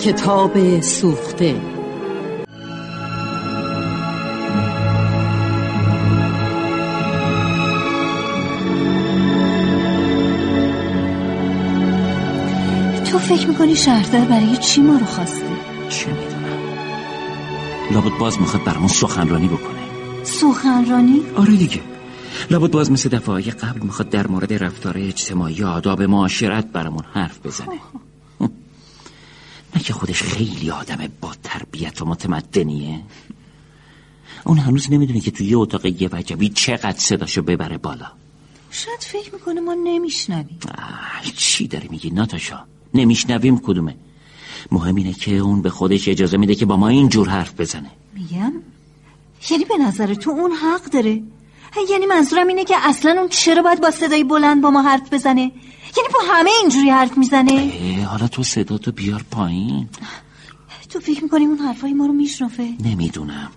کتاب سوخته. تو فکر می‌کنی شهردار برای چی ما رو خواسته؟ چه می‌دونم. لابد باز می‌خواد برامون سخنرانی بکنه. سخنرانی؟ آره دیگه. لابد باز مثل دفعه قبل می‌خواد در مورد رفتار اجتماعی آداب معاشرت برامون حرف بزنه. نه که خودش خیلی آدم با تربیت و متمدنیه. اون هنوز نمی‌دونه که توی یه اتاق یه وجبی چقدر صداشو ببره بالا. شاید فکر می‌کنه ما نمیشنویم. چی داری میگی ناتاشا؟ نمیشنویم کدومه. مهم اینه که اون به خودش اجازه میده که با ما اینجور حرف بزنه. میگم؟ یعنی به نظر تو اون حق داره؟ یعنی منظورم اینه که اصلا اون چرا باید با صدای بلند با ما حرف بزنه؟ یعنی با همه اینجوری حرف می‌زنه؟ حالا تو صداتو بیار پایین. تو فکر می‌کنی اون حرفای ما رو میشنفه نمی‌دونم.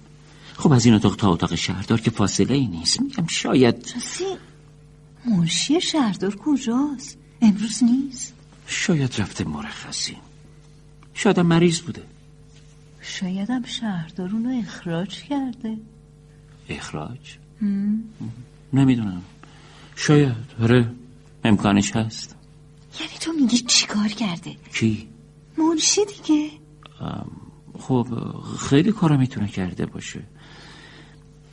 خب از این اتاق تا اتاق شهردار که فاصله ای نیست. میگم شاید راستی منشی شهردار کجاست؟ امروز نیست؟ شاید رفته مرخصی. شاید هم مریض بوده. شایدم شهردار اونو اخراج کرده. اخراج؟ نمی‌دونم. شاید آره. امکانش هست. یعنی تو میگی چیکار کرده؟ کی؟ منشی دیگه. خب خیلی کارا می‌تونه کرده باشه.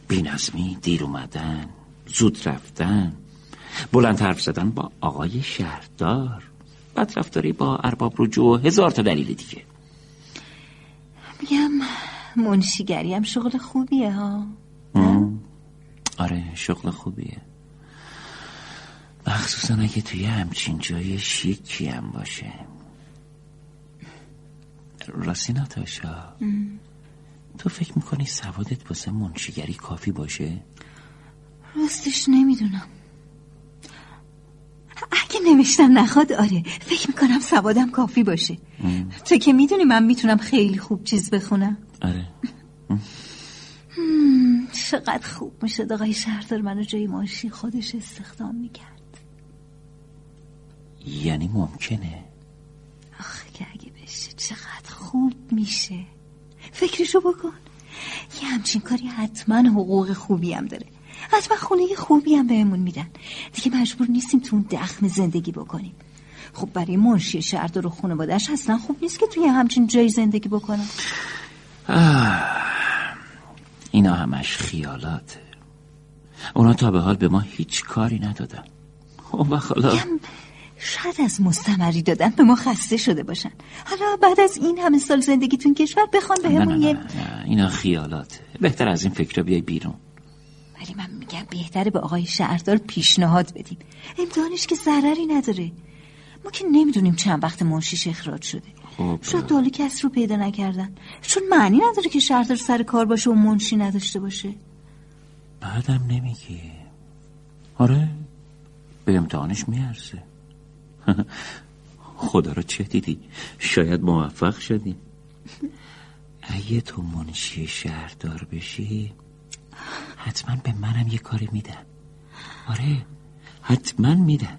بینظمی دیر اومدن زود رفتن بلند حرف زدن با آقای شهردار بد رفتاری با ارباب رجوع و هزار تا دلیل دیگه. میگم منشیگری هم شغل خوبیه ها. آره شغل خوبیه. مخصوصا اگه توی همچین جای شیکی هم باشه. راستی ناتاشا تو فکر می‌کنی سوادت واسه منشیگری کافی باشه؟ راستش نمی‌دونم. اگه نوشتم نخواد آره فکر می‌کنم سوادم کافی باشه. تو که می‌دونی من می‌تونم خیلی خوب چیز بخونم. آره. چقدر خوب می‌شد آقای شهردار منو جای ماشین خودش استخدام می‌کرد. یعنی ممکنه؟ آخه که اگه بشه چقدر خوب میشه. فکرشو بکن. یه همچین کاری حتما حقوق خوبی هم داره. حتما خونه خوبی هم بهمون میدن. دیگه مجبور نیستیم تو اون دخم زندگی بکنیم. خب برای منشی شهردار و خانواده‌اش اصلا خوب نیست که توی همچین جایی زندگی بکنن. اینا همش خیالاته. اونا تا به حال به ما هیچ کاری ندادن. خب و حالا شاید از مستمری دادن به ما خسته شده باشن. حالا بعد از این همه سال زندگیتون کشور بخوان بهمون نه, یه اینا خیالاته بهتر از این فکر بیای بیرون. ولی من میگم بهتره به آقای شهردار پیشنهاد بدیم. امتحانش که ضرری نداره. ما که نمی‌دونیم چند وقت منشیش اخراج شده. خب. شاید دالی کس رو پیدا نکردن. چون معنی نداره که شهردار سر کار باشه و منشی نداشته باشه. بعدم نمیگی. آره. به امتحانش میارزه. خدا رو چه دیدی؟ شاید موفق شدی. اگه تو منشی شهردار بشی حتما به منم یه کاری میدن. آره حتما میدن.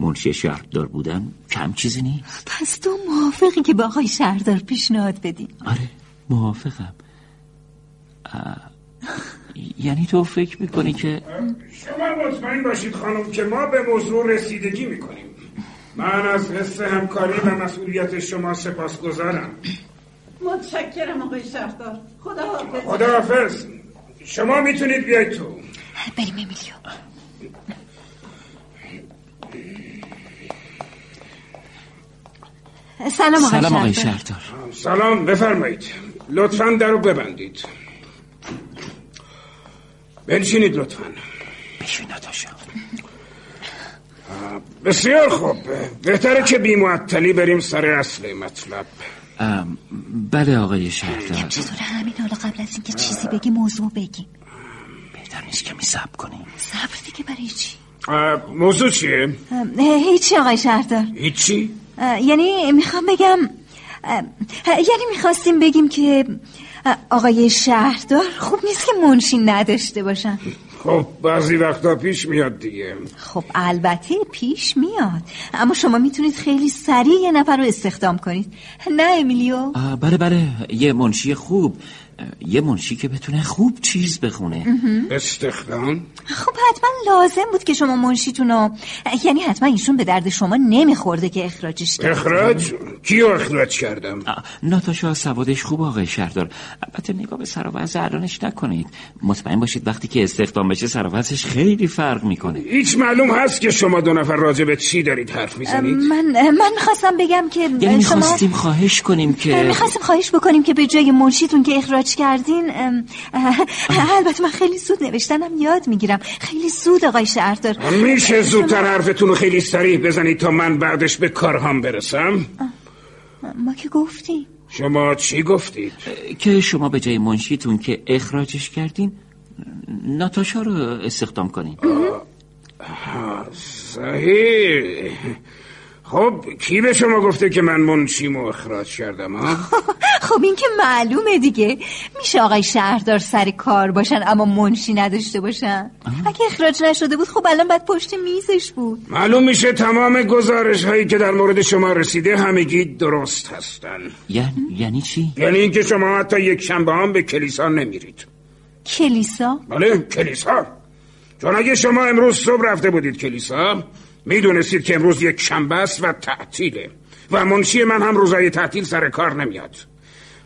منشی شهردار بودن کم چیزی نیست. پس تو موافقی که به آقای شهردار پیشنهاد بدیم آره موافقم. یعنی تو فکر می‌کنی که شما مطمئن باشید خانم که ما به موضوع رسیدگی می‌کنیم. من از حس همکاری و مسئولیت شما سپاسگزارم. متشکرم آقای شهردار. خدا حافظ خداحافظ. شما می‌تونید بیاید تو. بریم امیلیو. سلام آقای سلام آقای شهردار. سلام بفرمایید. لطفا در رو ببندید. بنشینید لطفا. بشوی نتاشا بسیار خوب. بهتره که بی معطلی بریم سر اصل مطلب. ام، بله آقای شهردار. چطور همین حالا قبل از اینکه چیزی بگی موضوع بگیم؟ بهتر نیست کمی صبر کنیم. صبر دیگه برای چی؟ موضوع چیه؟ هیچی آقای شهردار. هیچی؟ یعنی می‌خوام بگم یعنی می‌خواستیم بگیم که آقای شهردار خوب نیست که منشی نداشته باشن. خب بعضی وقتا پیش میاد دیگه. خب البته پیش میاد. اما شما می‌تونید خیلی سریع یه نفر رو استخدام کنید. نه امیلیو؟ آه، بله بله. یه منشی خوب. یه منشی که بتونه خوب چیز بخونه. استخدام؟ خب حتما لازم بود که شما منشیتون رو یعنی حتما ایشون به درد شما نمیخورده که اخراجش کرد اخراج؟ کیو اخراج کردم؟ ناتاشا سوادش خوب آقای شهردار. البته نگاه به سر و وضع الانش نکنید. مطمئن باشید وقتی که استخدام بشه سر و وضعش خیلی فرق می‌کنه. هیچ معلوم هست که شما دو نفر راجع به چی دارید حرف می‌زنید؟ من من می‌خواستم بگم که یعنی شما می‌خواستیم خواهش کنیم که می‌خواستیم خواهش بکنیم که به جای منشیتون که اخراج کردین البته من خیلی زود نوشتنم یاد می‌گیرم. خیلی زود آقای شهردار. میشه زودتر حرفتون رو خیلی سریع بزنید تا من بعدش به کارهام برسم؟ ما که گفتیم شما چی گفتید؟ که شما به جای منشیتون که اخراجش کردین ناتاشا رو استخدام کنین. صحیح. خب کی به شما گفته که من منشیمو اخراج کردم ها؟ خب این که معلومه دیگه. میشه آقای شهردار سر کار باشن اما منشی نداشته باشن؟ اگه اخراج نشده بود خب الان باید پشت میزش بود. معلوم میشه تمام گزارش هایی که در مورد شما رسیده همگی درست هستن. یعنی یعنی چی؟ یعنی اینکه شما حتی یک شنبه هم به کلیسا نمیرید. کلیسا؟ بله کلیسا. چون اگه شما امروز صبح رفته بودید کلیسا می‌دونستید که امروز یک شنبه است و تعطیله و منشی من هم روزای تعطیل سر کار نمیاد.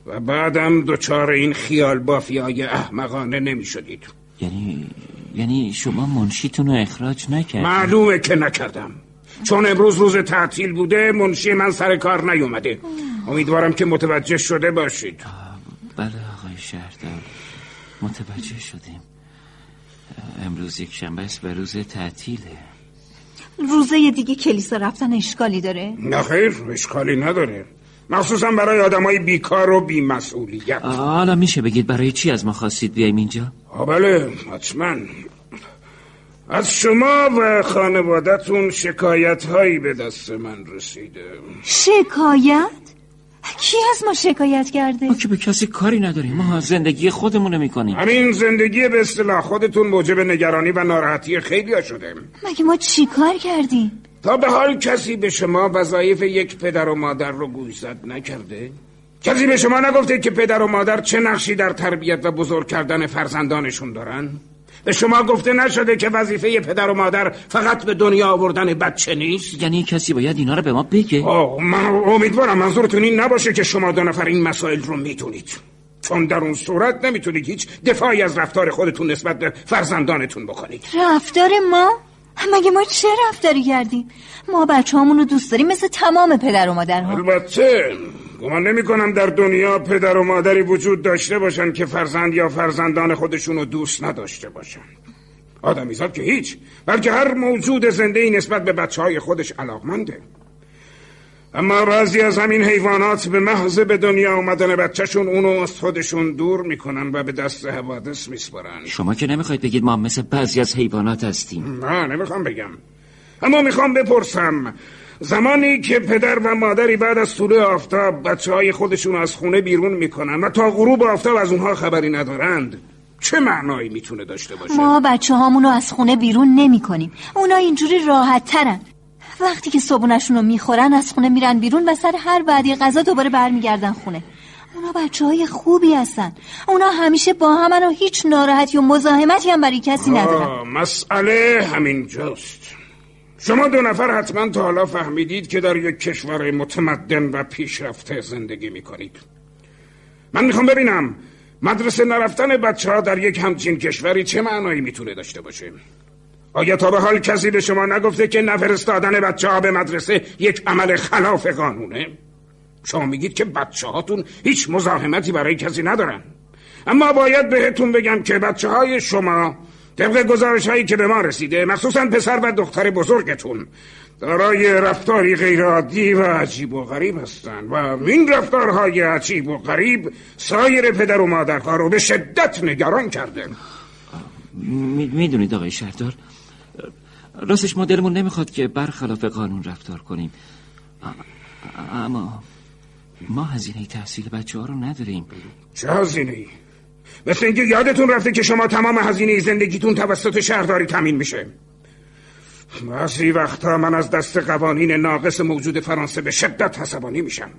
و بعدم دچار این خیال بافی های احمقانه نمی شدید یعنی یعنی شما منشیتون رو اخراج نکرد معلومه که نکردم. چون امروز روز تعطیل بوده منشی من سر کار نیومده. امیدوارم که متوجه شده باشید. بله آقای شهردار. متوجه شدیم. امروز یک شنبه است و روز تعطیله. روزه دیگه کلیسا رفتن اشکالی داره؟ نخیر اشکالی نداره. مخصوصا برای آدمای بیکار و بیمسئولیت. حالا میشه بگید برای چی از ما خواستید بیایم اینجا؟ آه بله حتما. از شما و خانوادتون شکایت هایی به دست من رسیده. شکایت؟ کی از ما شکایت کرده؟ ما که به کسی کاری نداریم. ما زندگی خودمونو می‌کنیم. همین زندگی به اصطلاح خودتون موجب نگرانی و ناراحتی خیلی ها شده. مگه ما چی کار کردیم؟ تا به حال کسی به شما وظایف یک پدر و مادر رو گوشزد نکرده؟ کسی به شما نگفته که پدر و مادر چه نقشی در تربیت و بزرگ کردن فرزندانشون دارن؟ به شما گفته نشده که وظیفه پدر و مادر فقط به دنیا آوردن بچه نیست؟ یعنی کسی باید اینا رو به ما بگه؟ آه من امیدوارم منظورتون این نباشه که شما دو نفر این مسائل رو می‌تونید چون در اون صورت نمی‌تونید هیچ دفاعی از رفتار خودتون نسبت به فرزندانتون بکنید. رفتار ما؟ مگه ما چه رفتاری کردیم؟ ما بچه رو دوست داریم مثل تمام پدر و مادرها. البته گمان نمی کنم در دنیا پدر و مادری وجود داشته باشن که فرزند یا فرزندان خودشون رو دوست نداشته باشن. آدمیزاد که هیچ بلکه هر موجود زنده ای نسبت به بچه های خودش علاقمنده. اما بعضی از همین حیوانات به محض به دنیا آمدن بچهشون اونو از خودشون دور می‌کنن و به دست حوادث میسپارن. شما که نمی‌خواید بگید ما مثل بعضی از حیوانات هستیم. نه نمی‌خوام بگم. اما می‌خوام بپرسم زمانی که پدر و مادری بعد از طلوع آفتاب بچه های خودشون از خونه بیرون می‌کنن و تا غروب آفتاب از اونها خبری ندارند چه معنایی می‌تونه داشته باشه؟ ما بچه رو از خونه بیرون نمی کنیم اونا اینجوری راحت ترن وقتی که صبونشون رو می‌خورن از خونه میرن بیرون و سر هر بعدی غذا دوباره برمیگردن خونه. اونا بچه های خوبی هستن. اونا همیشه با همن و هیچ ناراحتی و مزاحمتی هم برای کسی ندارن. مسئله همین جاست. شما دو نفر حتما تا حالا فهمیدید که در یک کشور متمدن و پیشرفته زندگی می‌کنید. من می‌خوام ببینم مدرسه نرفتن بچه ها در یک همچین کشوری چه معنایی می‌تونه داشته باشه. آیا تا به حال کسی به شما نگفته که نفرستادن بچه ها به مدرسه یک عمل خلاف قانونه؟ شما میگید که بچه هاتون هیچ مزاحمتی برای کسی ندارن اما باید بهتون بگم که بچه های شما طبق گزارش هایی که به ما رسیده مخصوصا پسر و دختر بزرگتون دارای رفتاری غیرعادی و عجیب و غریب هستند و این رفتارهای عجیب و غریب سایر پدر و مادرها رو به شدت نگران کرده می‌دونید آقای شهردار راستش ما دلمون نمی‌خواد که برخلاف قانون رفتار کنیم. اما ما هزینه تحصیل بچه ها رو نداریم. چه هزینه؟ مثل اینکه یادتون رفته که شما تمام هزینه زندگیتون توسط شهرداری تامین میشه. بعضی وقتا من از دست قوانین ناقص موجود فرانسه به شدت عصبانی میشم.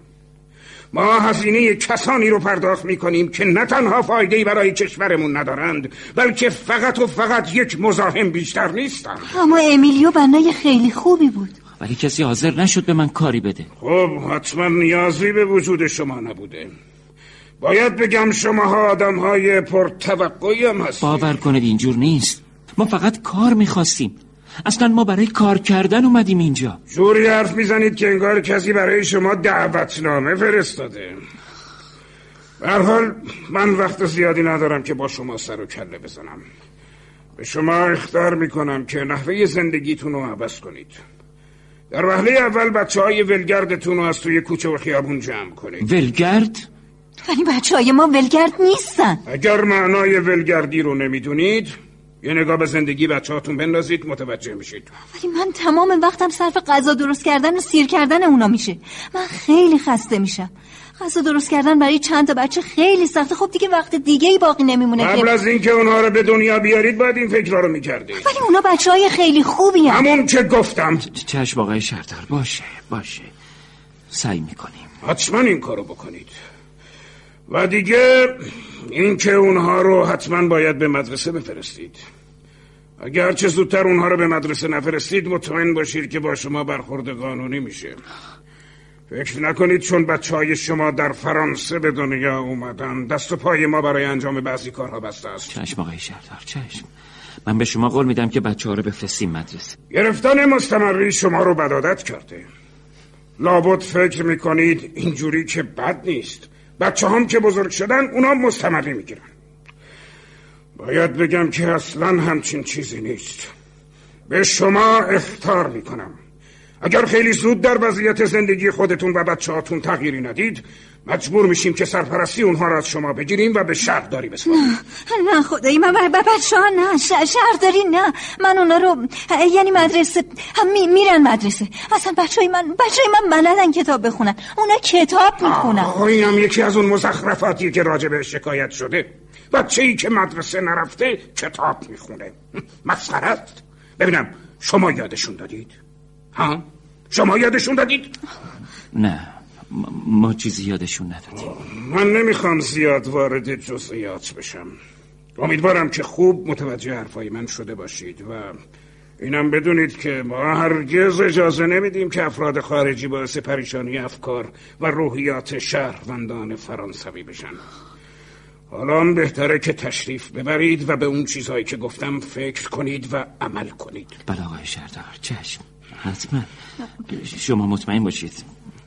ما هزینه کسانی رو پرداخت می‌کنیم که نه تنها فایده برای کشورمون ندارند بلکه فقط و فقط یک مزاحم بیشتر نیستند. اما امیلیو بنای خیلی خوبی بود. ولی کسی حاضر نشد به من کاری بده. خب حتما نیازی به وجود شما نبوده. باید بگم شماها آدم های پرتوقعی هم هستید. باور کنید اینجور نیست. ما فقط کار می‌خواستیم. اصلا ما برای کار کردن اومدیم اینجا. جوری حرف می‌زنید که انگار کسی برای شما دعوتنامه فرستاده. حال من وقت زیادی ندارم که با شما سر و کله بزنم. به شما اختار می‌کنم که نحوه زندگیتون رو عوض کنید. در وهله اول بچه های ولگردتون رو از توی کوچه و خیابون جمع کنید. ولگرد؟ ولی بچه های ما ولگرد نیستن. اگر معنای ولگردی رو نمی‌دونید یه نگاه به زندگی بچه هاتون بندازید متوجه میشید. ولی من تمام وقتم صرف غذا درست کردن و سیر کردن اونا میشه. من خیلی خسته میشم. غذا درست کردن برای چند تا بچه خیلی سخته. خب دیگه وقت دیگه ای باقی نمیمونه قبل که از اینکه اونها رو به دنیا بیارید باید این فکر رو می‌کردید. ولی اونا بچه های خیلی خوبی هم. همون که گفتم. چشم آقای شهردار باشه باشه. سعی می‌کنیم. حتما این کارو بکنید. و دیگه اینکه اونها رو حتما باید به مدرسه بفرستید. اگر چه زودتر اونها رو به مدرسه نفرستید مطمئن باشید که با شما برخورد قانونی میشه. فکر نکنید چون بچه های شما در فرانسه به دنیا اومدن دست و پای ما برای انجام بعضی کارها بسته است. چشم آقای شهردار چشم. من به شما قول میدم که بچه ها رو بفرستیم مدرسه. گرفتن مستمری شما رو بدادت کرده. لابد فکر می‌کنید اینجوری که بد نیست. بچه هم که بزرگ شدن اونا مستمری می‌گیرن. باید بگم که اصلا همچین چیزی نیست. به شما اختار می‌کنم. اگر خیلی زود در وضعیت زندگی خودتون و بچه هاتون تغییری ندید مجبور میشیم که سرپرستی اونها را از شما بگیریم و به شهرداری بسپاریم. نه خدایی من بر بچه ها نه شهرداری نه. من اونا رو یعنی مدرسه هم می- میرن مدرسه. اصلا بچه های من بچه های من بلدن کتاب بخونن. اونا کتاب می‌خونن. آه اینم یکی از اون مزخرفاتیه که راجع به شکایت شده. بچه ای که مدرسه نرفته کتاب می‌خونه. مسخره است ببینم شما یادشون دادید؟ ها؟ شما یادشون دادید؟ نه ما, چیزی یادشون ندادیم. من نمی‌خوام زیاد وارد جزئیات بشم. امیدوارم که خوب متوجه حرفای من شده باشید و اینم بدونید که ما هرگز اجازه نمیدیم که افراد خارجی باعث پریشانی افکار و روحیات شهروندان فرانسوی بشن. حالا بهتره که تشریف ببرید و به اون چیزهایی که گفتم فکر کنید و عمل کنید. بله آقای شهردار چشم. حتما. شما مطمئن باشید.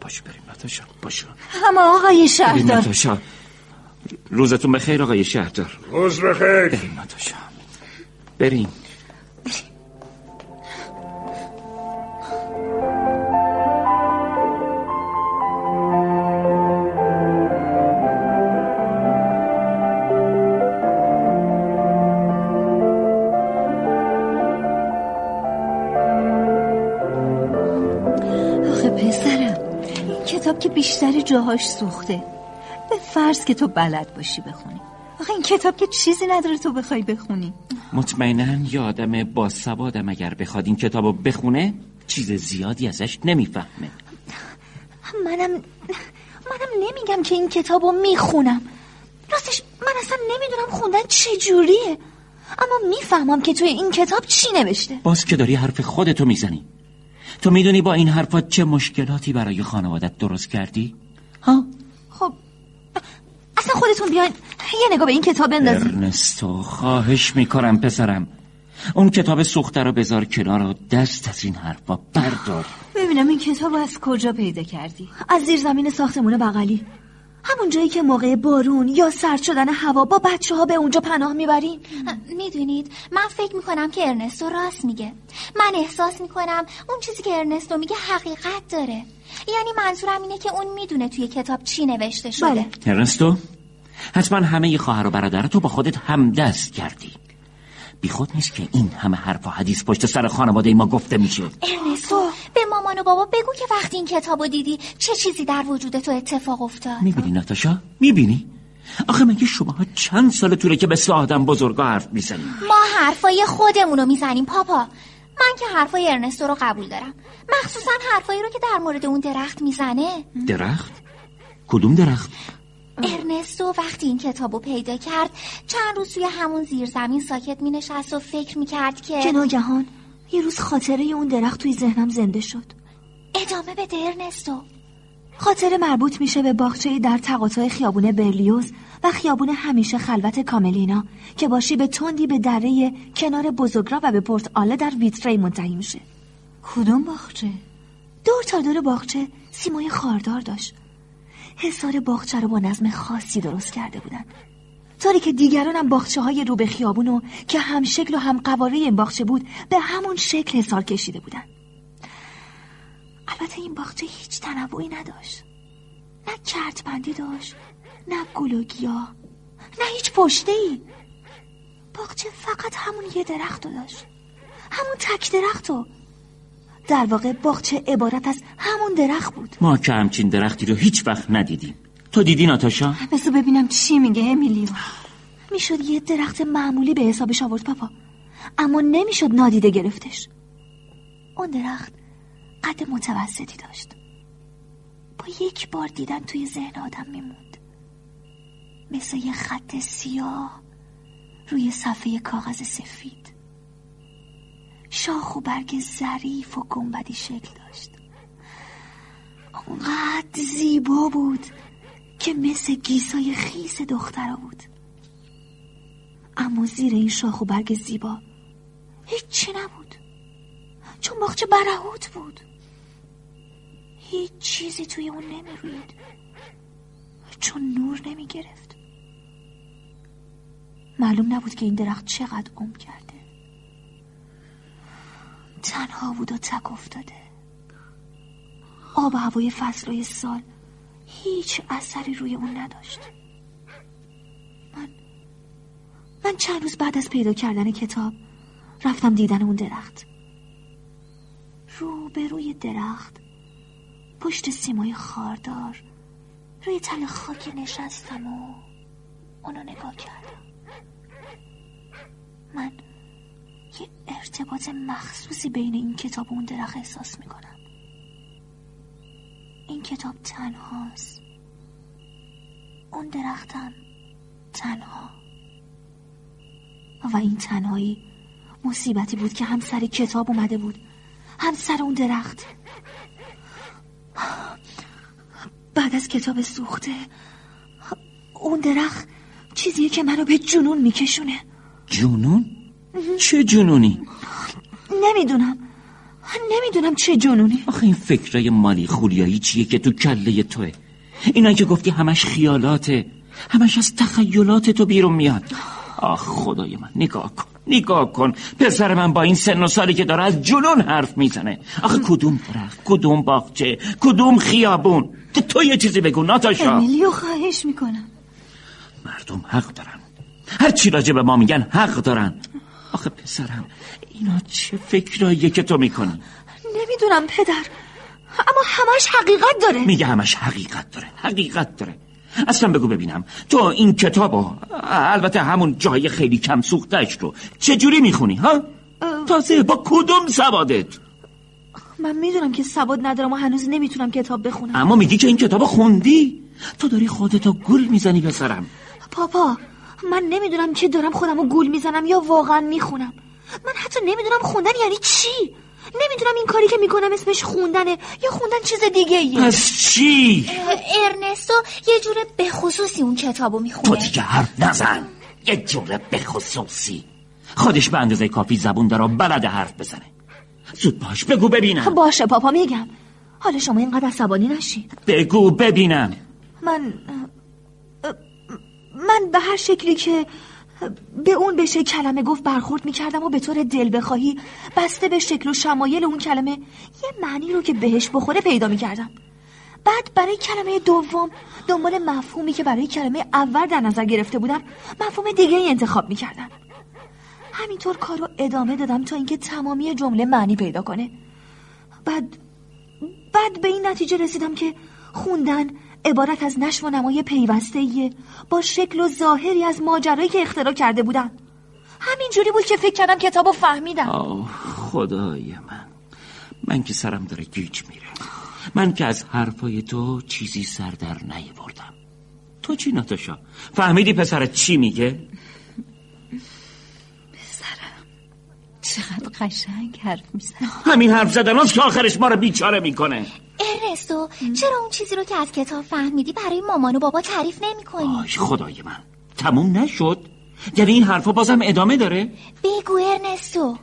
باشو بریم ناتاشا باشو اما آقای بریم شهردار ناتاشا. روزتون بخیر آقای شهردار روز بخیر. بریم ناتاشا. بریم. آخه جاهاش سوخته. به فرض که تو بلد باشی بخونی. آخه این کتاب که چیزی نداره تو بخوای بخونی. مطمئنا یه آدم با سوادم اگر بخواد این کتاب رو بخونه چیز زیادی ازش نمی‌فهمه. منم منم نمیگم که این کتاب رو می‌خونم. راستش من اصلا نمی‌دونم خوندن چه جوریه. اما می‌فهمم که توی این کتاب چی نوشته. باز که داری حرف خودتو می‌زنی. تو می‌دونی با این حرفات چه مشکلاتی برای خانوادت درست کردی؟ ها؟ خب اصلا خودتون بیاین. یه نگاه به این کتاب بندازین. ارنستو خواهش می‌کنم پسرم. اون کتاب سوخته رو بذار کنار و دست از این حرفا بردار. ببینم این کتاب رو از کجا پیدا کردی؟ از زیر زمین ساختمون بغلی. همون جایی که موقع بارون یا سرد شدن هوا با بچه ها به اونجا پناه می‌برین. می‌دونید من فکر می‌کنم که ارنستو راست میگه. من احساس می‌کنم اون چیزی که ارنستو میگه حقیقت داره. یعنی منظورم اینه که اون می‌دونه توی کتاب چی نوشته شده. بله. ارنستو حتما همه خواهر و برادرتو با خودت همدست کردی. بیخود نیست که این همه حرف و حدیث پشت سر خانواده ما گفته میشه ارنستو به مامان و بابا بگو که وقتی این کتابو دیدی چه چیزی در وجود تو اتفاق افتاد می‌بینی ناتاشا؟ می‌بینی؟ آخه مگه شما چند سال طوله که مثل آدم بزرگا حرف می‌زنیم ما حرفای خودمونو می‌زنیم پاپا من که حرفای ارنستو رو قبول دارم مخصوصا حرفایی رو که در مورد اون درخت می‌زنه درخت؟ کدوم درخت؟ ارنستو وقتی این کتابو پیدا کرد چند روز توی همون زیرزمین ساکت مینشست و فکر می‌کرد که که ناگهان یه روز خاطره اون درخت توی ذهنم زنده شد. ادامه بده ارنستو. خاطره مربوط میشه به باغچه در تقاطع خیابون برلیوز و خیابون همیشه خلوت کاملینا که باشی به تندی به دره کنار بزرگرا و به پورت آله در ویتری منتهی میشه. کدوم باغچه؟ دور تا دور باغچه سیمای خاردار داشت. حصار باغچه رو با نظم خاصی درست کرده بودن. طوری که دیگرانم باغچه های رو به خیابونو که هم شکل و هم قواره این باغچه بود به همون شکل حصار کشیده بودن. البته این باغچه هیچ تنوعی نداشت. نه کرتبندی داشت نه گل و گیاه نه هیچ پشته ای باغچه فقط همون یه درخت داشت. همون تک درخت رو. در واقع باغچه عبارت از همون درخت بود. ما که همچین درختی رو هیچ وقت ندیدیم. تو دیدی ناتاشا؟ بسو ببینم چی میگه امیلیو می‌شد یه درخت معمولی به حسابش آورد پاپا. اما نمی‌شد نادیده گرفتش. اون درخت قد متوسطی داشت. با یک بار دیدن توی ذهن آدم میموند. مثل یه خط سیاه روی صفحه کاغذ سفید. شاخ و برگ ظریف و گنبدی شکل داشت. اونقدر زیبا بود که مثل گیسای خیس دخترا بود. اما زیر این شاخ و برگ زیبا هیچی نبود. چون باغچه برهوت بود. هیچ چیزی توی اون نمی‌روید. چون نور نمی گرفت معلوم نبود که این درخت چقدر عمر کرده. تنها بود و تک افتاده. آب و هوای فصلهای سال هیچ اثری روی اون نداشت. من من چند روز بعد از پیدا کردن کتاب رفتم دیدن اون درخت. رو به روی درخت پشت سیمای خاردار روی تل خاک نشستم و اونو نگاه کردم. من یه ارتباط مخصوصی بین این کتاب و اون درخت احساس می‌کنم. این کتاب تنهاست. اون درختم تنها. و این تنهایی مصیبتی بود که هم سر کتاب اومده بود. هم سر اون درخت. بعد از کتاب سوخته اون درخت چیزیه که منو به جنون میکشونه. جنون؟ چه جنونی؟ نمی‌دونم. نمی‌دونم چه جنونی. آخه این فکرای مالی خولیایی چیه که تو کله توه. اینا که گفتی همش خیالاته. همش از تخیلات تو بیرون میاد. آخ خدای من نگاه کن نگاه کن. پسر من با این سن و سالی که داره از جنون حرف می‌زنه. آخه کدوم درخت کدوم باغچه کدوم خیابون؟ تو یه چیزی بگو ناتاشا. امیلیو خواهش می‌کنم. مردم حق دارن. هر چی راجع به ما میگن حق دارن. آخه پسرم اینا چه فکراییه که تو می‌کنی؟ نمی‌دونم پدر. اما همش حقیقت داره. میگه همش حقیقت داره حقیقت داره. اصلا بگو ببینم تو این کتابو البته همون جای خیلی کم سوختش رو چجوری می‌خونی ها؟ تازه با کدوم سوادت؟ من می‌دونم که سواد ندارم و هنوز نمی‌تونم کتاب بخونم. اما میگی که این کتاب خوندی؟ تو داری خودتو گول می‌زنی پسرم. پاپا من نمی‌دونم که دارم خودمو گول می‌زنم یا واقعا می‌خونم. من حتی نمی‌دونم خوندن یعنی چی؟ نمی‌دونم این کاری که می‌کنم اسمش خوندنه یا خوندن چیز دیگه ایه پس چی؟ ارنستو یه جور به خصوصی اون کتابو تو می‌خونه دیگه حرف نزن. یه جوره بخصوصی. خودش به اندازه کافی زبون داره و بلده حرف بزنه. زود باش بگو ببینم. باشه پاپا میگم. حالا شما اینقدر عصبانی نشید. بگو ببینم. من من به هر شکلی که به اون بشه کلمه گفت برخورد می‌کردم و به طور دل بخواهی بسته به شکل و شمایل اون کلمه یه معنی رو که بهش بخوره پیدا می‌کردم. بعد برای کلمه دوم دنبال مفهومی که برای کلمه اول در نظر گرفته بودم مفهوم دیگه ای انتخاب می‌کردم. همینطور کار رو ادامه دادم تا اینکه تمامی جمله معنی پیدا کنه. بعد بعد به این نتیجه رسیدم که خوندن عبارت از نشو و نمای پیوسته با شکل و ظاهری از ماجرایی که اختراع کرده بودن. همینجوری بود که فکر کردم کتابو فهمیدم. آه خدای من. من که سرم داره گیج میره. من که از حرفای تو چیزی سر در نیاوردم تو چی ناتاشا؟ فهمیدی پسرت چی میگه؟ چقدر قشنگ حرف میزن همین حرف زدن که آخرش ما رو بیچاره می‌کنه. ارنستو چرا اون چیزی رو که از کتاب فهمیدی برای مامان و بابا تعریف نمی کنی؟ آی خدای من. تموم نشد. یعنی این حرفا بازم ادامه داره؟ بگو ارنستو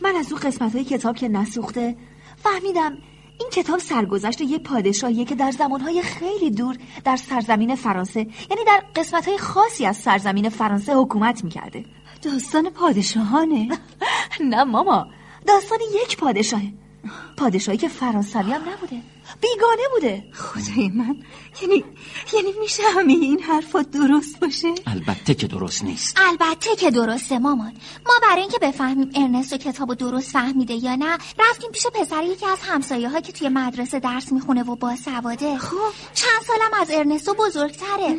من از اون قسمت های کتاب که نسوخته فهمیدم این کتاب سرگذشت یک پادشاهیه که در زمانهای خیلی دور در سرزمین فرانسه یعنی در قسمت های خاصی از سرزمین فرانسه حکومت می‌کرده. داستان پادشاهانه. نه ماما داستان یک پادشاهه. پادشاهی که فرانسوی هم نبوده. بیگانه بوده. خدای من یعنی یعنی میشه همه این حرفات درست باشه؟ البته که درست نیست. البته که درسته مامان. ما برای اینکه بفهمیم ارنستو کتابو درست فهمیده یا نه رفتیم پیش پسر یکی از همسایه ها که توی مدرسه درس می‌خونه و با سواده. خب. چند سالم از ارنستو بزرگتره.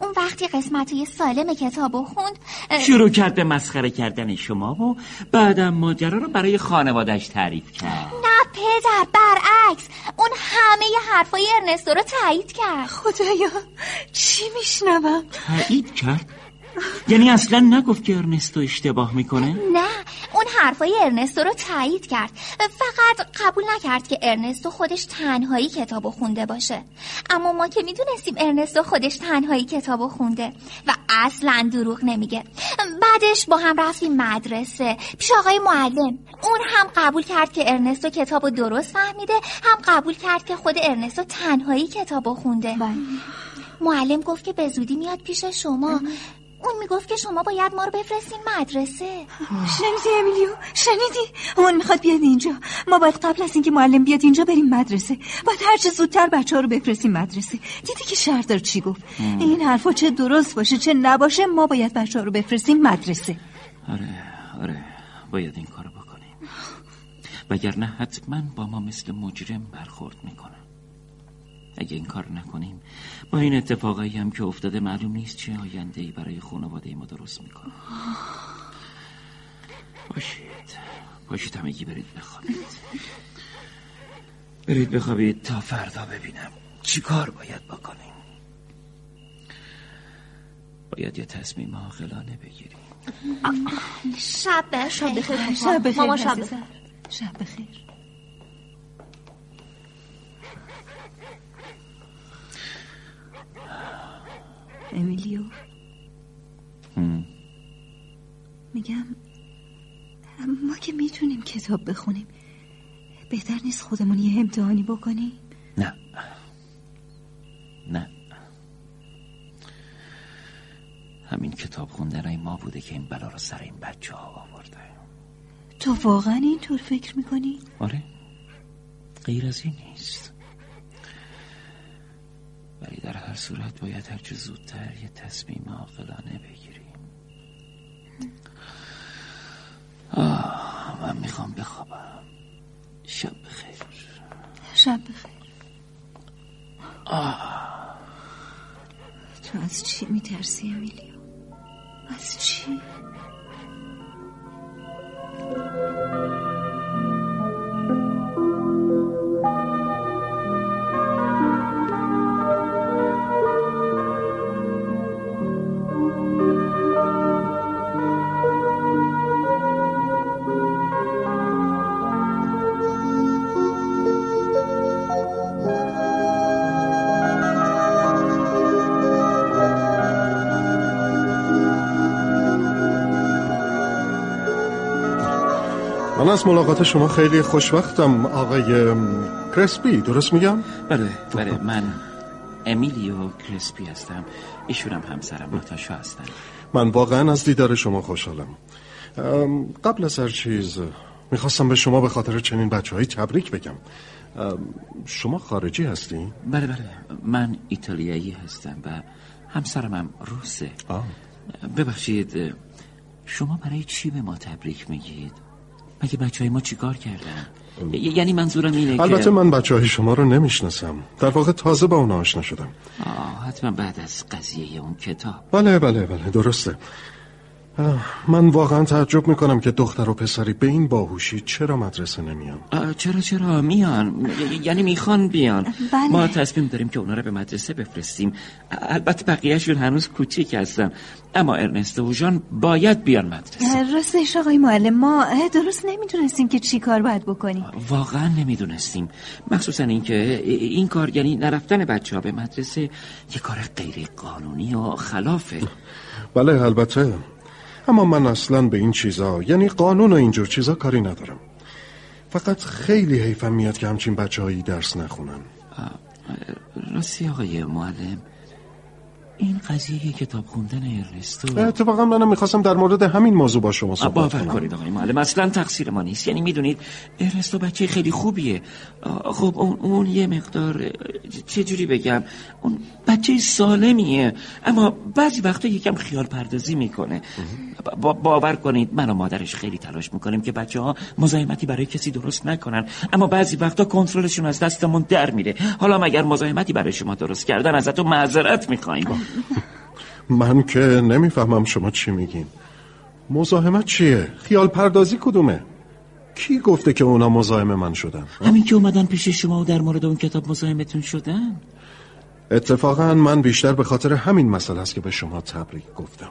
اون وقتی قسمت های سالم کتابو خوند اه، شروع کرد به مسخره کردن شما و بعدم ماجرا رو برای خانوادش تعریف کرد. نه پدر برعکس. اون همه ی حرفای ارنستو رو تایید کرد. خدایا چی میشنوم؟ تایید کرد؟ یعنی اصلا نگفت که ارنستو اشتباه می‌کنه؟ نه اون حرفای ارنستو رو تایید کرد. فقط قبول نکرد که ارنستو خودش تنهایی کتابو خونده باشه. اما ما که می‌دونستیم ارنستو خودش تنهایی کتابو خونده و اصلا دروغ نمیگه. بعدش با هم رفتیم مدرسه پیش آقای معلم. اون هم قبول کرد که ارنستو کتابو درست فهمیده هم قبول کرد که خود ارنستو تنهایی کتابو خونده. معلم گفت که به زودی میاد پیش شما. اون می‌گفت که شما باید ما رو بفرستین مدرسه. شنیدی امیلیو؟ شنیدی؟ اون می‌خواد بیاد اینجا. ما باید قبل از اینکه معلم بیاد اینجا بریم مدرسه. باید هرچه زودتر بچه ها رو بفرستیم مدرسه. دیدی که شهردار چی گفت؟ این حرفا چه درست باشه چه نباشه ما باید بچه ها رو بفرستیم مدرسه. آره آره. باید این کارو بکنیم. وگرنه حتما با ما مثل مجرم برخورد می‌کنن اگه این کار نکنیم با این اتفاقایی هم که افتاده معلوم نیست چه آینده ای برای خانواده ما درست می‌کنه. باشید. باشید همگی برید بخوابید. برید بخوابید تا فردا ببینم چی کار باید بکنیم. باید یه تصمیم عاقلانه بگیریم. شب بخیر شب بخیر. شب بخیر ماما شب عزیزم. بخیر. شب بخیر. امیلیو هم. میگم ما که می‌تونیم کتاب بخونیم. بهتر نیست خودمون یه امتحانی بکنیم؟ نه. نه. همین کتاب خوندنای ما بوده که این بلا رو سر این بچه ها آورده. تو واقعا اینطور فکر می‌کنی؟ آره. غیر از این نیست. ولی در هر صورت باید هرچه زودتر یه تصمیم عاقلانه بگیریم. آه من می‌خوام بخوابم. شب بخیر. شب بخیر. تو از چی میترسی امیلیو؟ از چی؟ از ملاقات شما خیلی خوشوقتم آقای کرسپی. درست میگم؟ بله بله. من امیلیو کرسپی هستم. ایشونم همسرم ناتاشا هستن. من واقعا از دیدار شما خوشحالم. قبل از هر چیز می‌خواستم به شما به خاطر چنین بچه های تبریک بگم. شما خارجی هستی؟ بله بله. من ایتالیایی هستم و همسرم هم روسه. آه. ببخشید شما برای چی به ما تبریک میگید؟ مگه بچه های ما چیکار کردن؟ یعنی منظورم اینه البته که من بچه های شما رو نمی‌شناسم. در واقع تازه با اونا آشنا شدم. آه، حتما بعد از قضیه اون کتاب. بله بله بله درسته. من واقعا تعجب می‌کنم که دختر و پسری به این باهوشی چرا مدرسه نمیان. چرا چرا؟ میان. یعنی می‌خوان بیان. بله. ما تصمیم داریم که اونا رو به مدرسه بفرستیم. البته بقیهشون هنوز کوچیک هستن. اما ارنستو و جان باید بیان مدرسه. راستش آقای معلم ما درست نمی‌دونستیم که چی کار باید بکنیم. واقعا نمی‌دونستیم. مخصوصا اینکه این کار یعنی نرفتن بچه ها به مدرسه یه کار غیر قانونی و خلافه. بله البته. اما من اصلا به این چیزا یعنی قانون و اینجور چیزا کاری ندارم. فقط خیلی حیفم میاد که همچین بچه هایی درس نخونن. راستی آقای معلم. این قضیه کتاب خوندن ارنستو اتفاقا منم می‌خواستم در مورد همین موضوع با شما صحبت باور کنم. کنید آقای معلم. اصلا تقصیر ما نیست. یعنی می‌دونید ارنستو بچه خیلی خوبیه. خب اون, اون یه مقدار چه جوری بگم؟ اون بچه سالمیه. اما بعضی وقتا یکم خیال پردازی می‌کنه. با باور کنید من و مادرش خیلی تلاش می‌کنیم که بچه ها مزاحمتی برای کسی درست نکنن. اما بعضی وقتا کنترلشون از دستمون در میره. حالا مگر مزاحمتی برای شما درست کردن؟ ازتون معذرت می‌خوایم. من که نمی‌فهمم شما چی میگین مزاحمت چیه؟ خیال پردازی کدومه؟ کی گفته که اونا مزاحم من شدن؟ همین که اومدن پیش شما و در مورد اون کتاب مزاحمتون شدن اتفاقا من بیشتر به خاطر همین مسئله است که به شما تبریک گفتم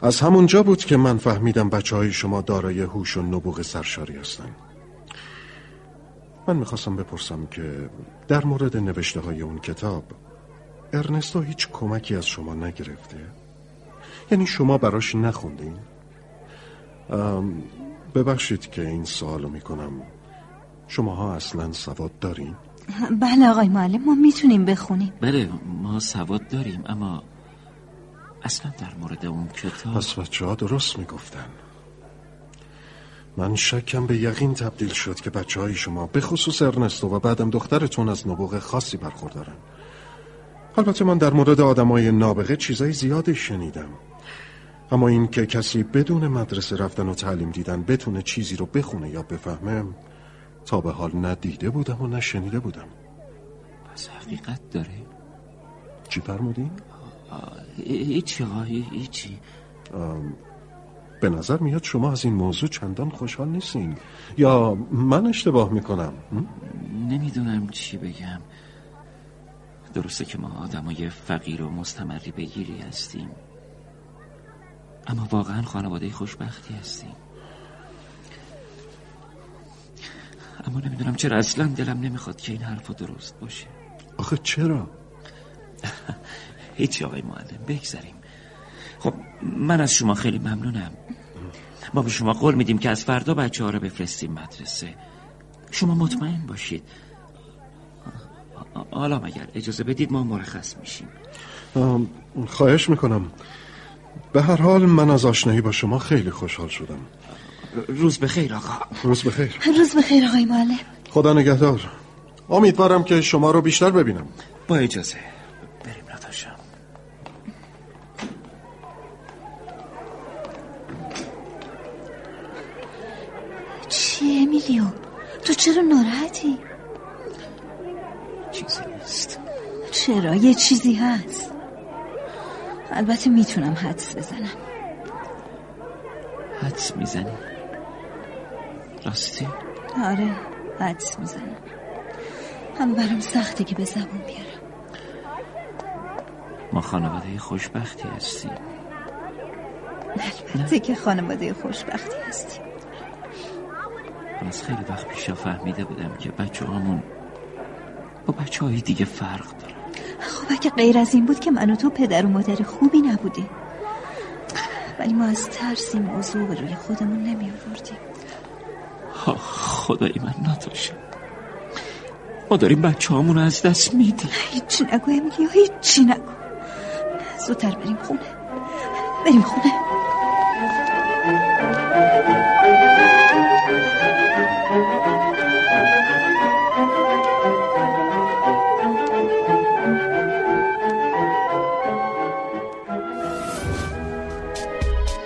از همونجا بود که من فهمیدم بچه های شما دارای هوش و نبوغ سرشاری هستن من می‌خواستم بپرسم که در مورد نوشته های اون کتاب ارنستو هیچ کمکی از شما نگرفته؟ یعنی شما براش نخوندین؟ ببخشید که این سوالو می‌کنم. شماها اصلا سواد دارین؟ بله آقای معلم ما می‌تونیم بخونیم. بله ما سواد داریم اما اصلا در مورد اون کتاب پس بچه ها درست می‌گفتن. من شکم به یقین تبدیل شد که بچه های شما به خصوص ارنستو و بعدم دخترتون از نبوغ خاصی برخوردارن. البته من در مورد آدمای نابغه چیزای زیادی شنیدم. اما این که کسی بدون مدرسه رفتن و تعلیم دیدن بتونه چیزی رو بخونه یا بفهمه تا به حال نه دیده بودم و نه شنیده بودم. پس حقیقت داره. چی فرمودین؟ هیچی هیچی. به نظر میاد شما از این موضوع چندان خوشحال نیستین. یا من اشتباه می‌کنم؟ نمی‌دونم چی بگم. درسته که ما آدمای فقیر و مستمری بگیری هستیم. اما واقعا خانواده خوشبختی هستیم. اما نمی‌دونم چرا اصلا دلم نمی‌خواد که این حرف درست باشه. آخه چرا؟ هیچی آقای معلم بگذاریم. خب من از شما خیلی ممنونم. ما به شما قول میدیم که از فردا بچه ها رو بفرستیم مدرسه. شما مطمئن باشید. حالا مگر اجازه بدید ما مرخص میشیم؟ خواهش می‌کنم. به هر حال من از آشنایی با شما خیلی خوشحال شدم. روز بخیر آقا. روز بخیر. روز بخیر آقای معلم. خدا نگهدار. امیدوارم که شما رو بیشتر ببینم. با اجازه. بریم نتاشا چی امیلیو تو چرا ناراحتی چیزی نیست چرا یه چیزی هست؟ البته می‌تونم حدس بزنم. حدس می‌زنی. راستی؟ آره حدس می‌زنم. هم برام سخته که به زبون بیارم. ما خانواده خوشبختی هستیم. البته که خانواده خوشبختی هستیم. من از خیلی وقت پیشا فهمیده بودم که بچه هامون با بچه های دیگه فرق دارن. خب اگه غیر از این بود که من و تو پدر و مادر خوبی نبودیم. ولی ما از ترس این موضوع به روی خودمون نمی آوردیم. خدای من نتاشا ما داریم بچه رو از دست میدیم. هیچی نگو امیلیا هیچی نگو. زودتر بریم خونه. بریم خونه.